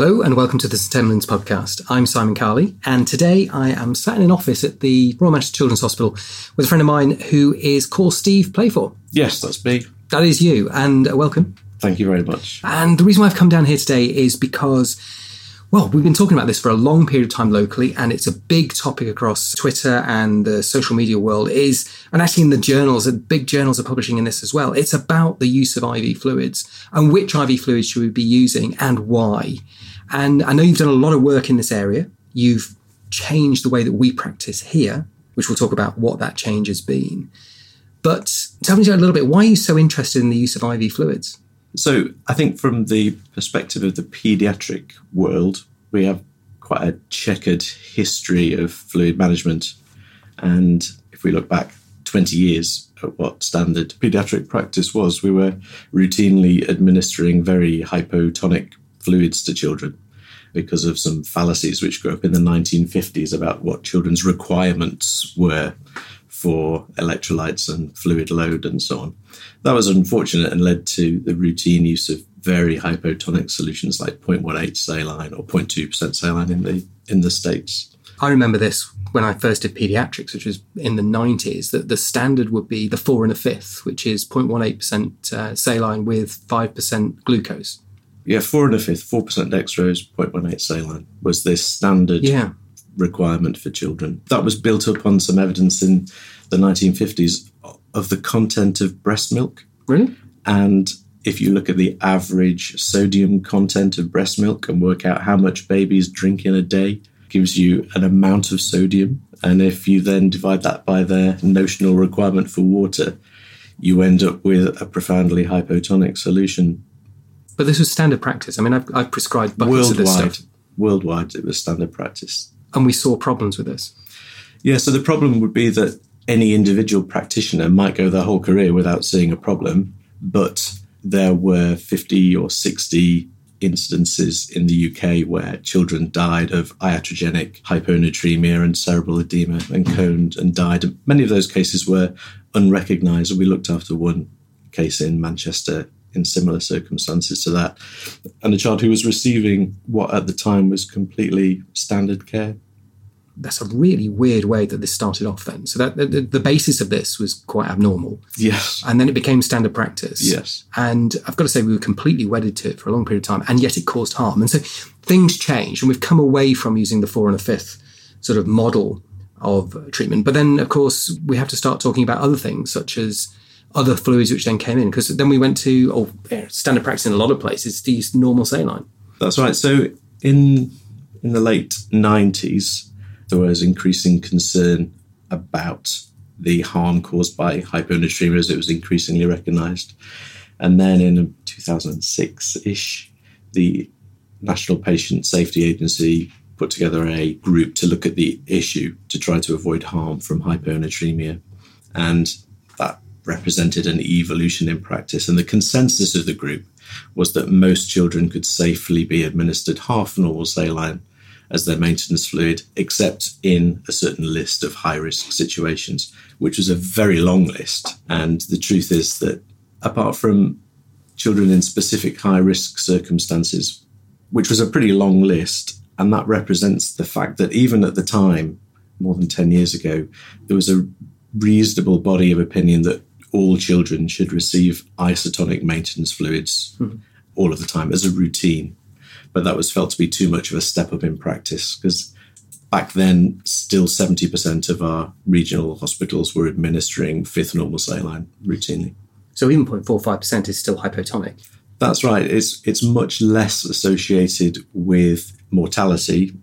Hello and welcome to the St podcast. I'm Simon Carley, and today I am sat in an office at the Royal Manchester Children's Hospital with a friend of mine who is called Steve Playfor. Yes, that's me. That is you, and uh, welcome. Thank you very much. And the reason why I've come down here today is because, well, we've been talking about this for a long period of time locally, and it's a big topic across Twitter and the social media world. Is and actually in the journals, the big journals are publishing in this as well. It's about the use of IV fluids and which IV fluids should we be using and why. And I know you've done a lot of work in this area. You've changed the way that we practice here, which we'll talk about what that change has been. But tell me a little bit, why are you so interested in the use of IV fluids? So, I think from the perspective of the pediatric world, we have quite a checkered history of fluid management. And if we look back 20 years at what standard pediatric practice was, we were routinely administering very hypotonic fluids to children because of some fallacies which grew up in the 1950s about what children's requirements were for electrolytes and fluid load and so on. That was unfortunate and led to the routine use of very hypotonic solutions like 0.18 saline or 0.2% saline in the in the states. I remember this when I first did pediatrics, which was in the 90s, that the standard would be the four and a fifth, which is 0.18% uh, saline with 5% glucose. Yeah, four and a fifth, 4% dextrose, 0.18 saline was the standard Yeah. Requirement for children. That was built up on some evidence in the 1950s of the content of breast milk. Really? And if you look at the average sodium content of breast milk and work out how much babies drink in a day, gives you an amount of sodium. And if you then divide that by their notional requirement for water, you end up with a profoundly hypotonic solution. But this was standard practice. I mean, I've, I've prescribed buckets of this stuff, worldwide, it was standard practice. And we saw problems with this. Yeah, so the problem would be that any individual practitioner might go their whole career without seeing a problem, but there were 50 or 60 instances in the UK where children died of iatrogenic hyponatremia and cerebral edema and coned and died. Many of those cases were unrecognised. We looked after one case in Manchester in similar circumstances to that, and a child who was receiving what at the time was completely standard care. That's a really weird way that this started off then. So that the, the basis of this was quite abnormal. Yes. And then it became standard practice. Yes. And I've got to say, we were completely wedded to it for a long period of time, and yet it caused harm. And so things changed, and we've come away from using the four and a fifth sort of model of treatment. But then, of course, we have to start talking about other things, such as other fluids which then came in, because then we went to, yeah, standard practice in a lot of places, to use normal saline. That's right. So in in the late nineties, there was increasing concern about the harm caused by hyponatremia as it was increasingly recognised. And then in 2006 ish, the National Patient Safety Agency put together a group to look at the issue to try to avoid harm from hyponatremia. And represented an evolution in practice. And the consensus of the group was that most children could safely be administered half normal saline as their maintenance fluid, except in a certain list of high risk situations, which was a very long list. And the truth is that apart from children in specific high risk circumstances, which was a pretty long list, and that represents the fact that even at the time, more than 10 years ago, there was a reasonable body of opinion that all children should receive isotonic maintenance fluids hmm. all of the time as a routine. But that was felt to be too much of a step up in practice because back then, still 70% of our regional hospitals were administering fifth normal saline routinely. So even 0.45% is still hypotonic. That's right. It's it's much less associated with mortality.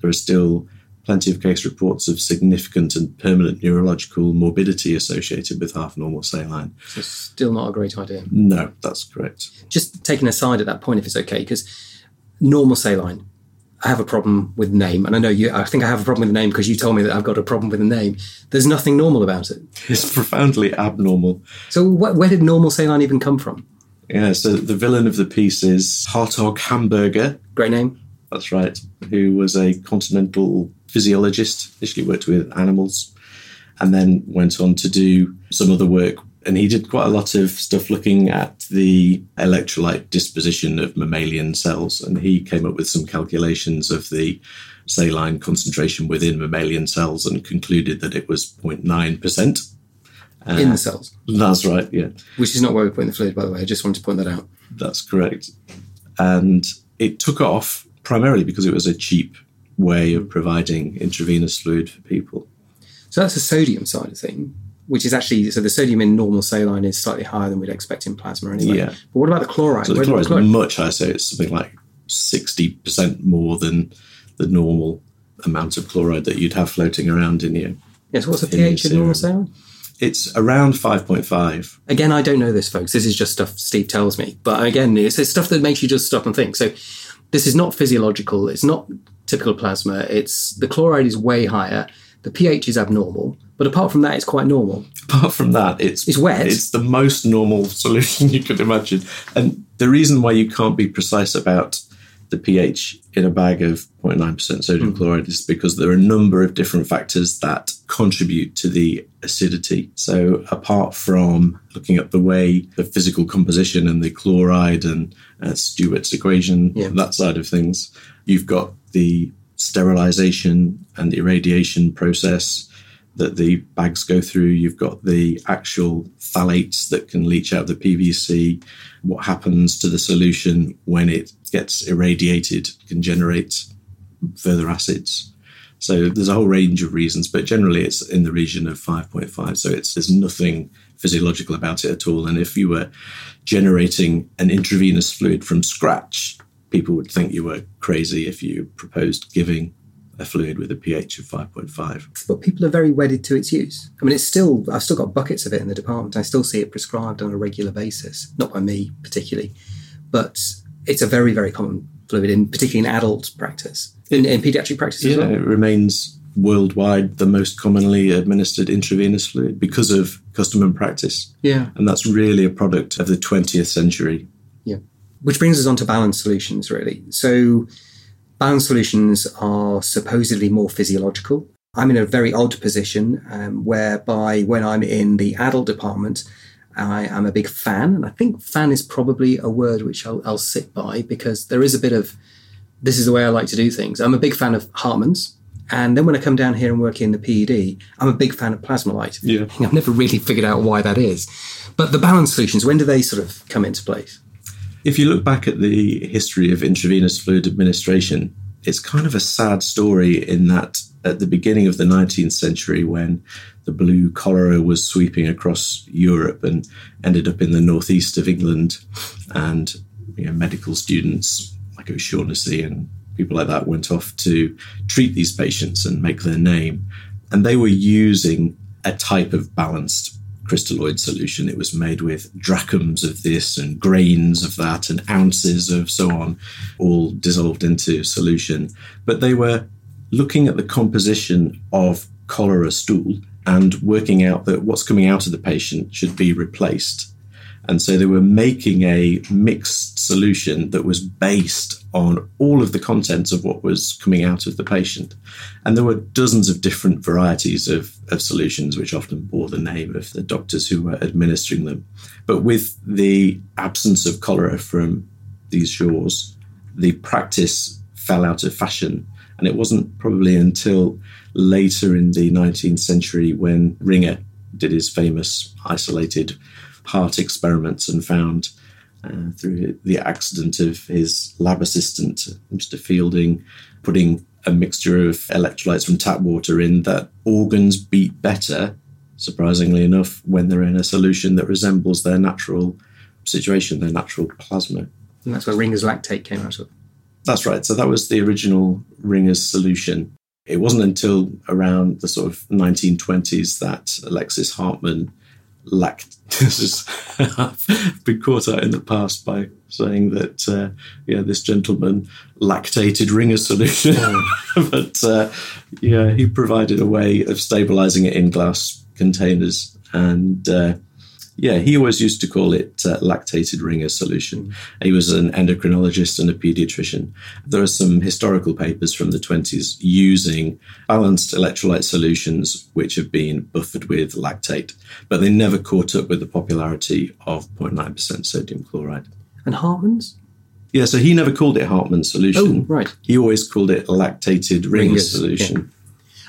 There are still plenty of case reports of significant and permanent neurological morbidity associated with half normal saline. So still not a great idea. No, that's correct. just taking aside at that point, if it's okay, because normal saline, I have a problem with name, and I know you. I think I have a problem with the name because you told me that I've got a problem with the name. There's nothing normal about it. It's profoundly abnormal. So wh- where did normal saline even come from? Yeah, so the villain of the piece is Hartog Hamburger. Great name. That's right. Who was a continental physiologist, initially worked with animals, and then went on to do some other work And he did quite a lot of stuff looking at the electrolyte disposition of mammalian cells. And he came up with some calculations of the saline concentration within mammalian cells and concluded that it was 0.9%. Uh, in the cells. That's right, yeah. Which is not where we put in the fluid, by the way. I just wanted to point that out. That's correct. And it took off primarily because it was a cheap way of providing intravenous fluid for people. So that's the sodium side of thing, which is actually so the sodium in normal saline is slightly higher than we'd expect in plasma anyway. Yeah. But what about the chloride? So the chloride is much higher, so it's something like 60% more than the normal amount of chloride that you'd have floating around in you. Yes, what's the pH of normal saline? It's around 5.5. Again, I don't know this, folks. This is just stuff Steve tells me. But again, it's, it's stuff that makes you just stop and think. So this is not physiological. It's not typical plasma. It's the chloride is way higher. The pH is abnormal. But apart from that, it's quite normal. Apart from that, it's It's wet. It's the most normal solution you could imagine. And the reason why you can't be precise about the pH in a bag of 0.9% sodium Hmm. chloride is because there are a number of different factors that contribute to the acidity. So, apart from looking at the way the physical composition and the chloride and uh, Stewart's equation, Yeah. that side of things, you've got the sterilization and irradiation process that the bags go through. You've got the actual phthalates that can leach out the PVC. What happens to the solution when it gets irradiated can generate further acids. So there's a whole range of reasons, but generally it's in the region of 5.5. So it's there's nothing physiological about it at all. And if you were generating an intravenous fluid from scratch, people would think you were crazy if you proposed giving a fluid with a pH of 5.5. But people are very wedded to its use. I mean, it's still, I've still got buckets of it in the department. I still see it prescribed on a regular basis. Not by me particularly, but it's a very, very common fluid, in particularly in adult practice. In, in pediatric practice as Yeah, well. it remains worldwide the most commonly administered intravenous fluid because of custom and practice. Yeah. And that's really a product of the 20th century. Yeah. Which brings us on to balanced solutions, really. So, balanced solutions are supposedly more physiological. I'm in a very odd position um, whereby when I'm in the adult department, I am a big fan. And I think fan is probably a word which I'll, I'll sit by because there is a bit of this is the way I like to do things. I'm a big fan of Hartmann's. And then when I come down here and work in the PED, I'm a big fan of Plasma-Lyte. Yeah. I've never really figured out why that is. But the balanced solutions, when do they sort of come into place? If you look back at the history of intravenous fluid administration, it's kind of a sad story in that at the beginning of the 19th century, when the blue cholera was sweeping across Europe and ended up in the northeast of England, and you know, medical students like O'Shaughnessy and people like that went off to treat these patients and make their name. And they were using a type of balanced crystalloid solution. It was made with drachms of this and grains of that and ounces of so on, all dissolved into solution. But they were looking at the composition of cholera stool and working out that what's coming out of the patient should be replaced. And so they were making a mixed solution that was based on all of the contents of what was coming out of the patient. And there were dozens of different varieties of, of solutions, which often bore the name of the doctors who were administering them. But with the absence of cholera from these shores, the practice fell out of fashion. And it wasn't probably until later in the 19th century when Ringer did his famous isolated heart experiments and found uh, through the accident of his lab assistant, Mr. Fielding, putting a mixture of electrolytes from tap water in that organs beat better, surprisingly enough, when they're in a solution that resembles their natural situation, their natural plasma. And that's where Ringer's lactate came out of. That's right. So that was the original Ringer's solution. It wasn't until around the sort of 1920s that Alexis Hartmann lact. This is I've been caught out in the past by saying that uh, yeah, this gentleman lactated Ringer's solution, but uh, yeah, he provided a way of stabilizing it in glass containers, and uh, Yeah, he always used to call it uh, lactated ringer solution. He was an endocrinologist and a pediatrician. There are some historical papers from the 20s using balanced electrolyte solutions which have been buffered with lactate, but they never caught up with the popularity of 0.9% sodium chloride. And Hartmann's? Yeah, so he never called it Hartmann's solution. Oh, right. He always called it lactated ringer Ringers, solution.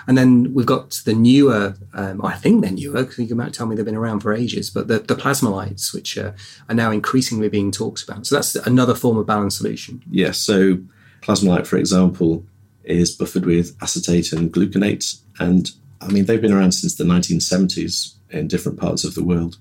And then we've got the newer, um, I think they're newer, because you might tell me they've been around for ages, but the, the Plasma-Lytes, which uh, are now increasingly being talked about. So that's another form of balanced solution. Yes, so Plasma-Lyte, for example, is buffered with acetate and gluconate. And I mean, they've been around since the 1970s in different parts of the world,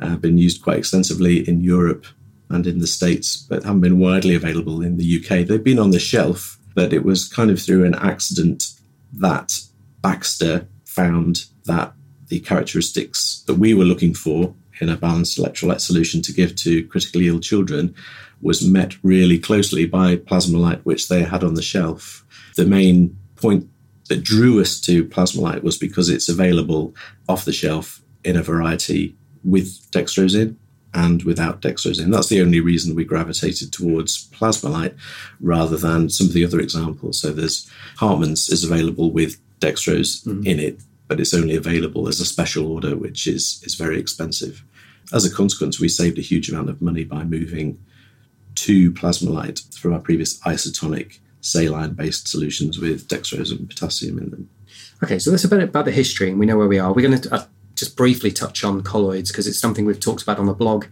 uh, been used quite extensively in Europe and in the States, but haven't been widely available in the UK. They've been on the shelf, but it was kind of through an accident that Baxter found that the characteristics that we were looking for in a balanced electrolyte solution to give to critically ill children was met really closely by Plasma-Lyte, which they had on the shelf. The main point that drew us to Plasma-Lyte was because it's available off the shelf in a variety with dextrose in and without dextrose in. That's the only reason we gravitated towards Plasma-Lyte rather than some of the other examples. So there's Hartmann's is available with dextrose Mm-hmm. in it, but it's only available as a special order, which is is very expensive. As a consequence, we saved a huge amount of money by moving to Plasma-Lyte from our previous isotonic saline based solutions with dextrose and potassium in them. Okay, so that's a bit about the history, and we know where we are. We're going to uh, just briefly touch on colloids because it's something we've talked about on the blog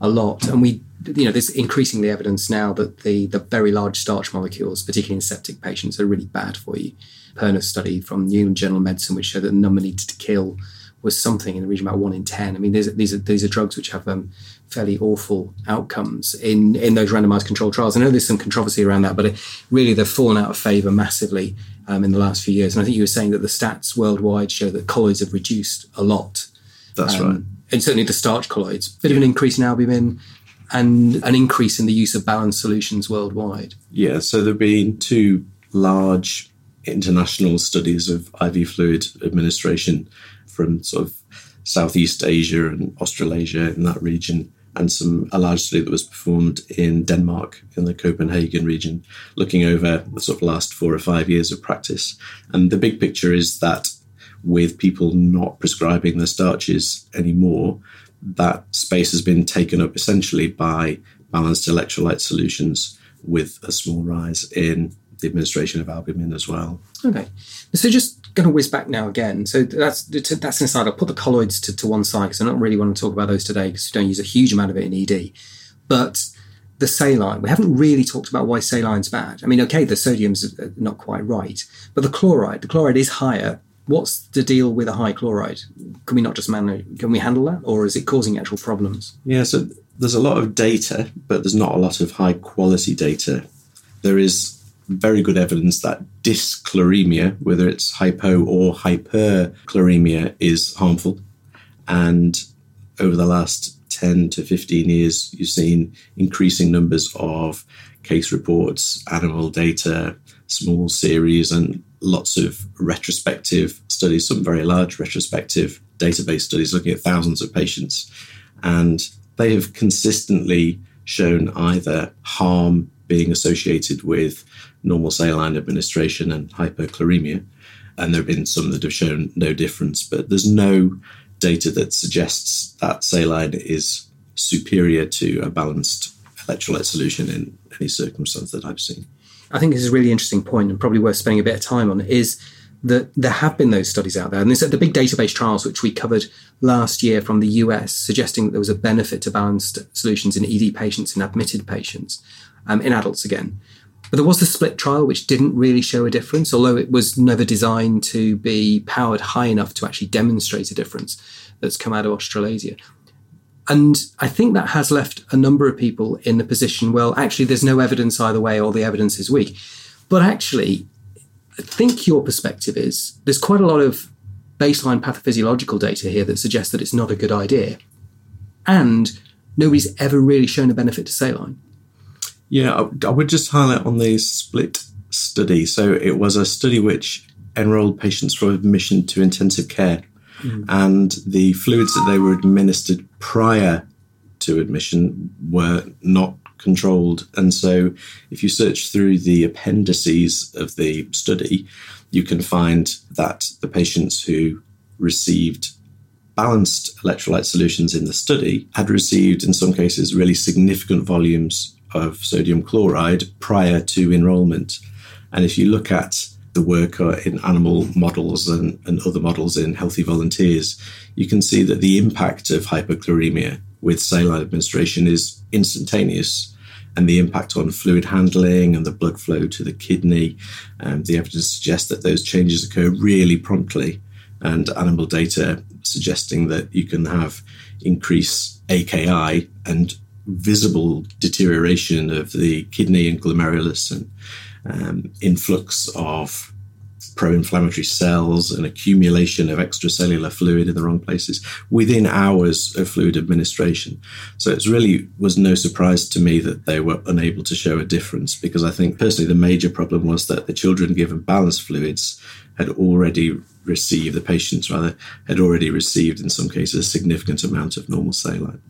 a lot, and we, you know, there's increasingly evidence now that the the very large starch molecules, particularly in septic patients, are really bad for you. Perner study from New England Journal of Medicine, which showed that the number needed to kill was something in the region about one in ten. I mean, these are, these are these are drugs which have um, fairly awful outcomes in in those randomized controlled trials. I know there's some controversy around that, but it, really they've fallen out of favour massively um, in the last few years. And I think you were saying that the stats worldwide show that colloids have reduced a lot, That's Um, right. And certainly the starch colloids. Bit of an increase in albumin. And an increase in the use of balanced solutions worldwide. Yeah, so there have been two large international studies of IV fluid administration from sort of Southeast Asia and Australasia in that region, and some a large study that was performed in Denmark in the Copenhagen region, looking over the sort of last four or five years of practice. And the big picture is that with people not prescribing the starches anymore, that space has been taken up essentially by balanced electrolyte solutions with a small rise in the administration of albumin as well. Okay, so just going to whiz back now again. So that's that's inside. I'll put the colloids to, to one side because I don't really want to talk about those today because we don't use a huge amount of it in ED. But the saline, we haven't really talked about why saline's bad. I mean, okay, the sodium's uh, not quite right, but the chloride, the chloride is higher. What's the deal with a high chloride? Can we not just manage? Can we handle that, or is it causing actual problems? Yeah, so there's a lot of data, but there's not a lot of high quality data. There is very good evidence that dyschloremia, whether it's hypo or hyperchloremia, is harmful. And over the last 10 to 15 years, you've seen increasing numbers of case reports, animal data, small series, and lots of retrospective studies, some very large retrospective database studies looking at thousands of patients. And they have consistently shown either harm being associated with normal saline administration and hyperchloremia. And there have been some that have shown no difference, but there's no data that suggests that saline is superior to a balanced electrolyte solution in any circumstance that I've seen. I think this is a really interesting point and probably worth spending a bit of time on is that there have been those studies out there. And there's the big database trials, which we covered last year from the US, suggesting that there was a benefit to balanced solutions in ED patients and admitted patients, um, in adults again. But there was the split trial, which didn't really show a difference, although it was never designed to be powered high enough to actually demonstrate a difference that's come out of Australasia. And I think that has left a number of people in the position, well, actually, there's no evidence either way, or the evidence is weak. But actually, I think your perspective is there's quite a lot of baseline pathophysiological data here that suggests that it's not a good idea. And nobody's ever really shown a benefit to saline. Yeah, I, would just highlight on the split study. So it was a study which enrolled patients for admission to intensive care Mm. and the fluids that they were administered prior to admission were not controlled. And so, if you search through the appendices of the study, you can find that the patients who received balanced electrolyte solutions in the study had received, in some cases, really significant volumes of sodium chloride prior to enrollment. And if you look at the work in animal models and, and other models in healthy volunteers, you can see that the impact of hyperchloremia with saline administration is instantaneous. And the impact on fluid handling and the blood flow to the kidney, um, the evidence suggests that those changes occur really promptly. And animal data suggesting that you can have increased AKI and visible deterioration of the kidney and glomerulus and um, influx of pro-inflammatory cells and accumulation of extracellular fluid in the wrong places within hours of fluid administration. So it really was no surprise to me that they were unable to show a difference because I think personally the major problem was that the children given balanced fluids had already received, the patients rather, had already received in some cases a significant amount of normal saline.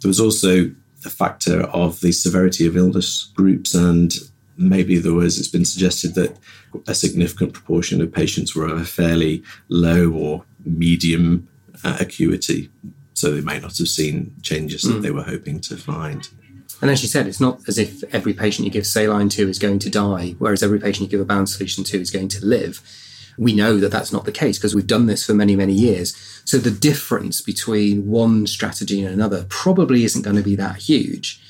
There was also the factor of the severity of illness groups and maybe there was it's been suggested that a significant proportion of patients were of a fairly low or medium uh, acuity so they may not have seen changes mm. that they were hoping to find and as you said, it's not as if every patient you give saline to is going to die, whereas every patient you give a bound solution to is going to live. We know that that's not the case because we've done this for many, many years. So the difference between one strategy and another probably isn't going to be that huge.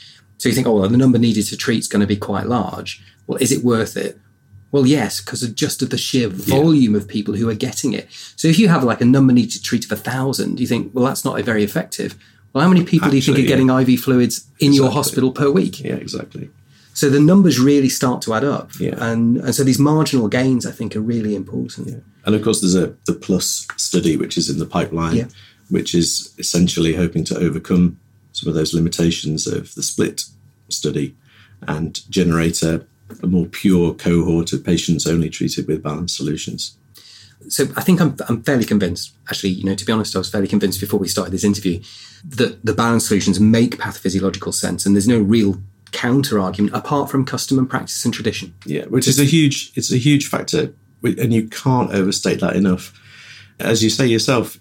So you think, oh, well, the number needed to treat is going to be quite large. Well, is it worth it? Well, yes, because of just of the sheer volume yeah. of people who are getting it. So if you have like a number needed to treat of a thousand, you think, well, that's not very effective. Well, how many people Actually, do you think are getting IV fluids in exactly. your hospital per week? Yeah, exactly. So the numbers really start to add up. Yeah. And, and so these marginal gains, I think, are really important. Yeah. And of course, there's a the PLUS study, which is in the pipeline, yeah. which is essentially hoping to overcome some of those limitations of the split study and generate a, a more pure cohort of patients only treated with balanced solutions. So I think I'm, I'm fairly convinced, actually, you know, to be honest, I was fairly convinced before we started this interview that the balanced solutions make pathophysiological sense and there's no real counter argument apart from custom and practice and tradition. Yeah, which is a huge, it's a huge factor and you can't overstate that enough. As you say yourself,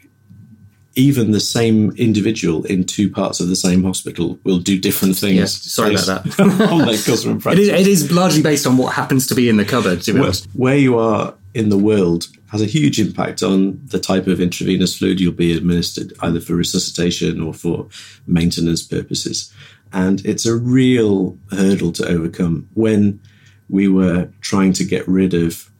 even the same individual in two parts of the same hospital will do different things. Yes, sorry about that. on their custom It is, it is largely based on what happens to be in the cupboard. where, where you are in the world has a huge impact on the type of intravenous fluid you'll be administered, either for resuscitation or for maintenance purposes. And it's a real hurdle to overcome. When we were trying to get rid of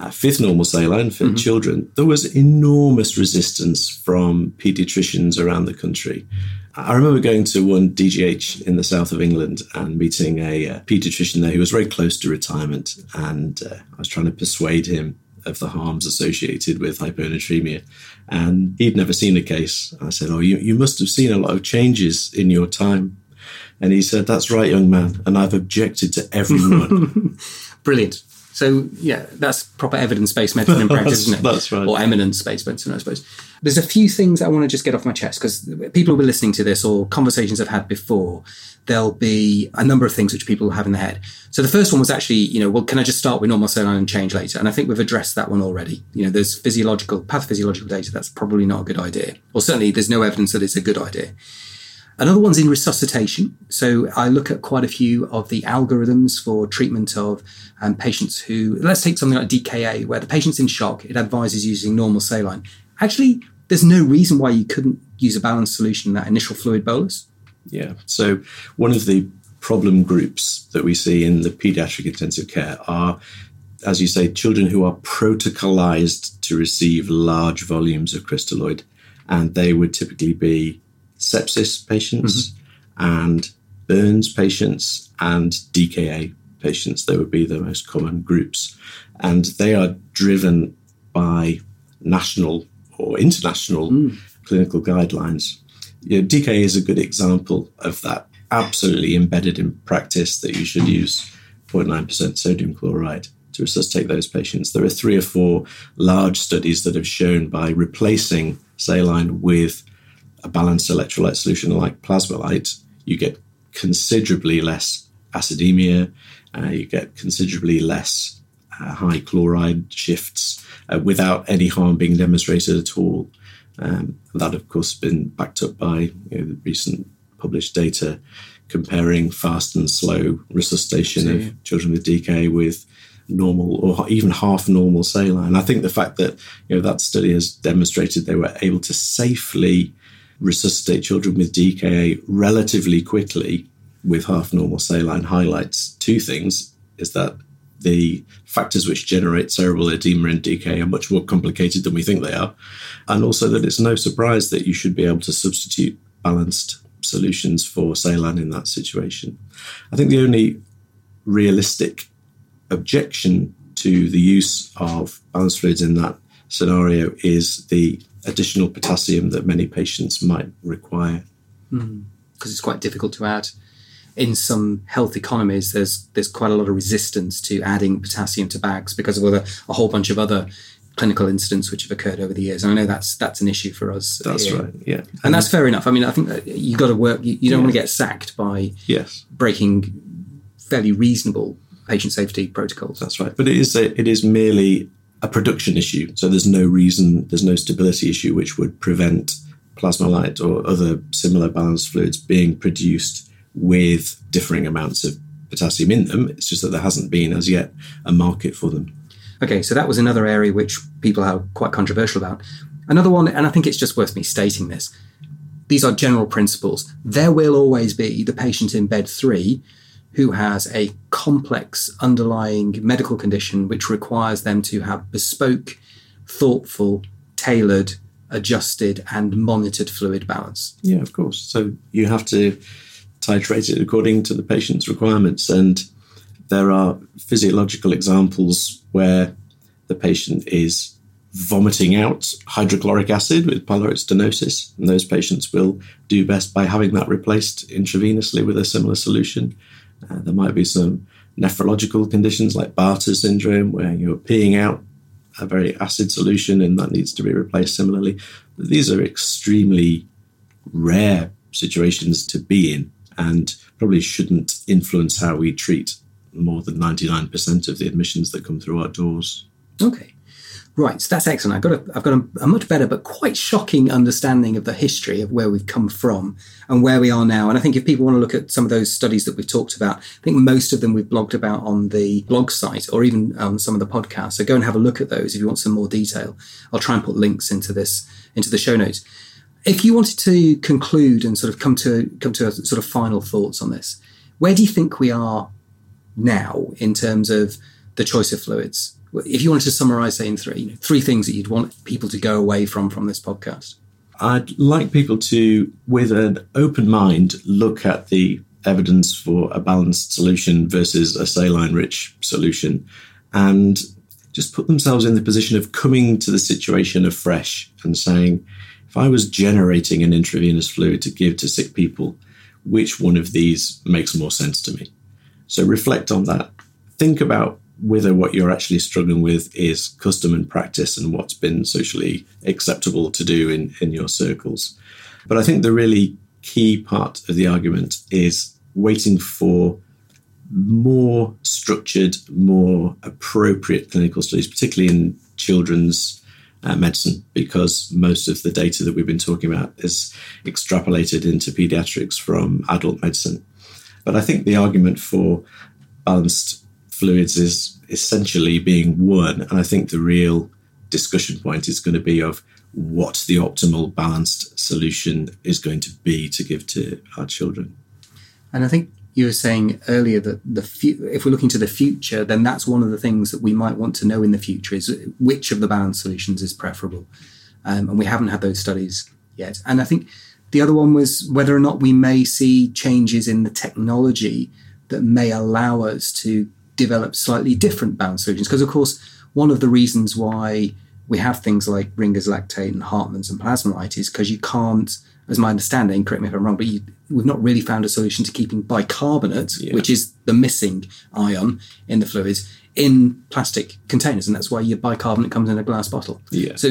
uh, fifth normal saline for mm-hmm. children, there was enormous resistance from paediatricians around the country. I remember going to one DGH in the south of England and meeting a uh, paediatrician there who was very close to retirement. And uh, I was trying to persuade him of the harms associated with hyponatremia. And he'd never seen a case. I said, Oh, you, you must have seen a lot of changes in your time. And he said, That's right, young man. And I've objected to everyone. Brilliant. So yeah, that's proper evidence-based medicine in practice, isn't it? That's right. Or eminence-based medicine, I suppose. There's a few things I want to just get off my chest because people will be listening to this or conversations I've had before. There'll be a number of things which people have in their head. So the first one was actually, you know, well, can I just start with normal saline and change later? And I think we've addressed that one already. You know, there's physiological, pathophysiological data. That's probably not a good idea. Or certainly there's no evidence that it's a good idea. Another one's in resuscitation. So I look at quite a few of the algorithms for treatment of um, patients who, let's take something like DKA, where the patient's in shock, it advises using normal saline. Actually, there's no reason why you couldn't use a balanced solution in that initial fluid bolus. Yeah. So one of the problem groups that we see in the pediatric intensive care are, as you say, children who are protocolized to receive large volumes of crystalloid. And they would typically be sepsis patients mm-hmm. and burns patients and DKA patients. They would be the most common groups. And they are driven by national or international mm. clinical guidelines. You know, DKA is a good example of that, absolutely embedded in practice that you should use 0.9% sodium chloride to resuscitate those patients. There are three or four large studies that have shown by replacing saline with a balanced electrolyte solution like Plasma-Lyte, you get considerably less acidemia, uh, you get considerably less uh, high chloride shifts uh, without any harm being demonstrated at all. Um, that, of course, has been backed up by you know, the recent published data comparing fast and slow resuscitation of children with DKA with normal or even half normal saline. I think the fact that you know that study has demonstrated they were able to safely resuscitate children with DKA relatively quickly with half normal saline highlights two things is that the factors which generate cerebral edema and DKA are much more complicated than we think they are, and also that it's no surprise that you should be able to substitute balanced solutions for saline in that situation. I think the only realistic objection to the use of balanced fluids in that scenario is the additional potassium that many patients might require. Because mm, it's quite difficult to add. In some health economies, there's there's quite a lot of resistance to adding potassium to bags because of other, a whole bunch of other clinical incidents which have occurred over the years. And I know that's that's an issue for us. That's here. right. Yeah, and, and, that's fair enough. I mean, I think you've got to work. You, you don't yeah. want to get sacked by yes breaking fairly reasonable patient safety protocols. That's right. But it is a, it is merely a production issue. So there's no reason, there's no stability issue which would prevent Plasma-Lyte or other similar balanced fluids being produced with differing amounts of potassium in them. It's just that there hasn't been as yet a market for them. Okay, so that was another area which people are quite controversial about. Another one, and I think it's just worth me stating this these are general principles. There will always be the patient in bed three who has a complex underlying medical condition which requires them to have bespoke, thoughtful, tailored, adjusted, and monitored fluid balance. Yeah, of course. So you have to titrate it according to the patient's requirements. And there are physiological examples where the patient is vomiting out hydrochloric acid with pyloric stenosis. And those patients will do best by having that replaced intravenously with a similar solution. Uh, there might be some nephrological conditions like Bartter syndrome, where you're peeing out a very acid solution and that needs to be replaced similarly. But these are extremely rare situations to be in and probably shouldn't influence how we treat more than 99% of the admissions that come through our doors. Okay. Right, so that's excellent. I've got a, I've got a, a, much better but quite shocking understanding of the history of where we've come from and where we are now. And I think if people want to look at some of those studies that we've talked about, I think most of them we've blogged about on the blog site or even um, some of the podcasts. So go and have a look at those if you want some more detail. I'll try and put links into this into the show notes. If you wanted to conclude and sort of come to come to a sort of final thoughts on this, where do you think we are now in terms of the choice of fluids? If you wanted to summarize, say, in three, you know, three things that you'd want people to go away from from this podcast. I'd like people to, with an open mind, look at the evidence for a balanced solution versus a saline rich solution and just put themselves in the position of coming to the situation afresh and saying, if I was generating an intravenous fluid to give to sick people, which one of these makes more sense to me? So reflect on that. Think about whether what you're actually struggling with is custom and practice and what's been socially acceptable to do in, in your circles. But I think the really key part of the argument is waiting for more structured, more appropriate clinical studies, particularly in children's uh, medicine, because most of the data that we've been talking about is extrapolated into pediatrics from adult medicine. But I think the argument for balanced fluids is essentially being won. And I think the real discussion point is going to be of what the optimal balanced solution is going to be to give to our children. And I think you were saying earlier that the fu- if we're looking to the future, then that's one of the things that we might want to know in the future is which of the balanced solutions is preferable. Um, and we haven't had those studies yet. And I think the other one was whether or not we may see changes in the technology that may allow us to develop slightly different bound solutions. Because, of course, one of the reasons why we have things like Ringer's lactate and Hartmann's and Plasma-Lyte is because you can't, as my understanding, correct me if I'm wrong, but you, we've not really found a solution to keeping bicarbonate, yeah. which is the missing ion in the fluids, in plastic containers. And that's why your bicarbonate comes in a glass bottle. Yeah. So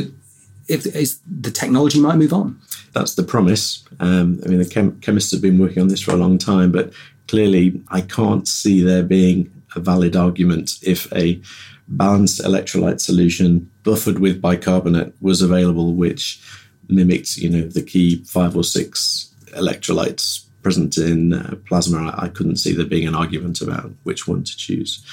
if, if the technology might move on. That's the promise. Um, I mean, the chem- chemists have been working on this for a long time, but clearly, I can't see there being a valid argument if a balanced electrolyte solution buffered with bicarbonate was available, which mimicked, you know, the key five or six electrolytes present in uh, plasma. I couldn't see there being an argument about which one to choose.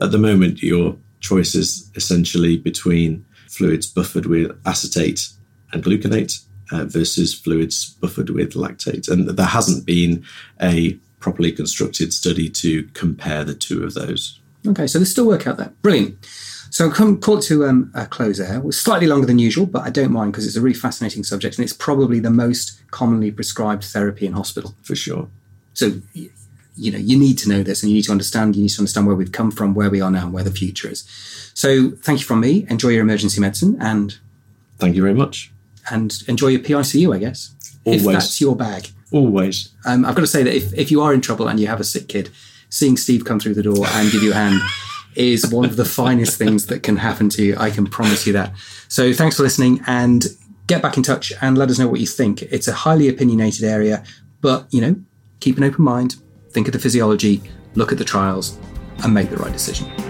At the moment, your choice is essentially between fluids buffered with acetate and gluconate uh, versus fluids buffered with lactate. And there hasn't been a properly constructed study to compare the two of those. Okay, so there's still work out there. Brilliant. So come call it to um, a close there. It slightly longer than usual, but I don't mind because it's a really fascinating subject and it's probably the most commonly prescribed therapy in hospital. For sure. So, you know, you need to know this and you need to understand, you need to understand where we've come from, where we are now, and where the future is. So thank you from me. Enjoy your emergency medicine and thank you very much. And enjoy your PICU, I guess. Always. If that's your bag. Always. Um, I've got to say that if, if you are in trouble and you have a sick kid, seeing Steve come through the door and give you a hand is one of the finest things that can happen to you. I can promise you that. So thanks for listening and get back in touch and let us know what you think. It's a highly opinionated area, but you know, keep an open mind, think of the physiology, look at the trials, and make the right decision.